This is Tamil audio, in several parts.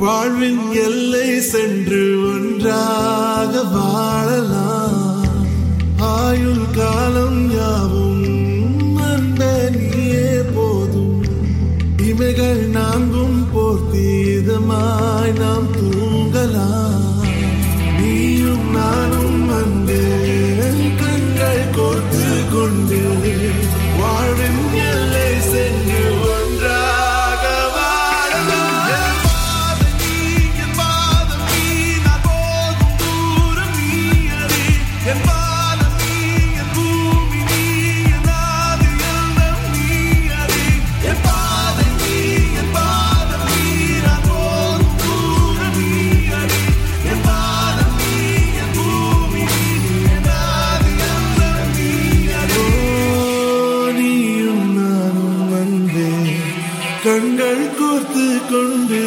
வாழ்வின் எல்லை சென்று ஒன்றாக வாழலாம். ஆயுள் காலம் யாவும் கண்கள் கோர்த்து கொண்டு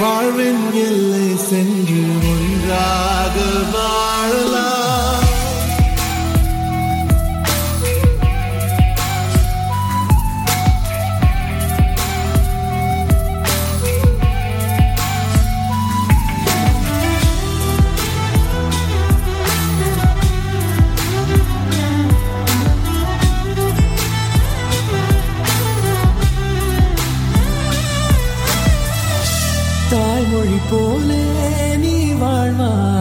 வாழ்வின் எல்லை சென்று ஒன்றாக வாழலாம். மொழி போலே நீ வாழ்வாய்.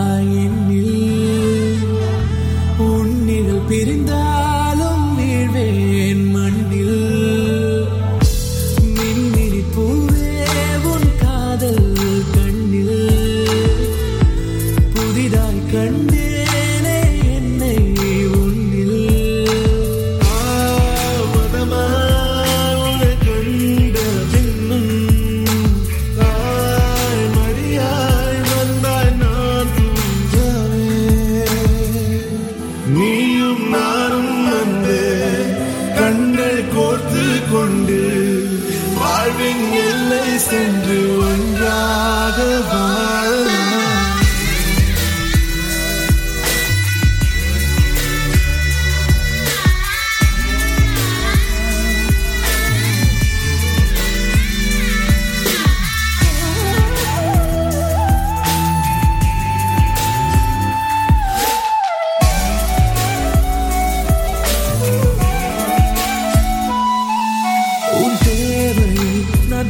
Senin dünyada var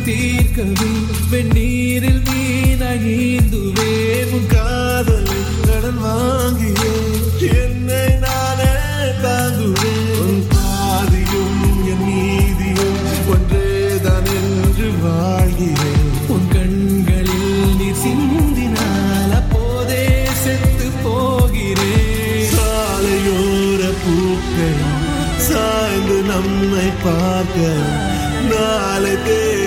தீர்க்கவே வெந்நீரில் வீணகிந்துவே. உன் காதல் கடன் வாங்கியே. என்னை நானே தாங்குவேன் உன் பாதியும் என் நீதியும் ஒன்றேதான் என்று வாழ்கிறேன் உன் கண்களில் நீ சிந்தினால் அப்போதே செத்து போகிறேன் சாலையோர பூக்கள் சாய்ந்து நம்மை பார்க்க நாளை தேவை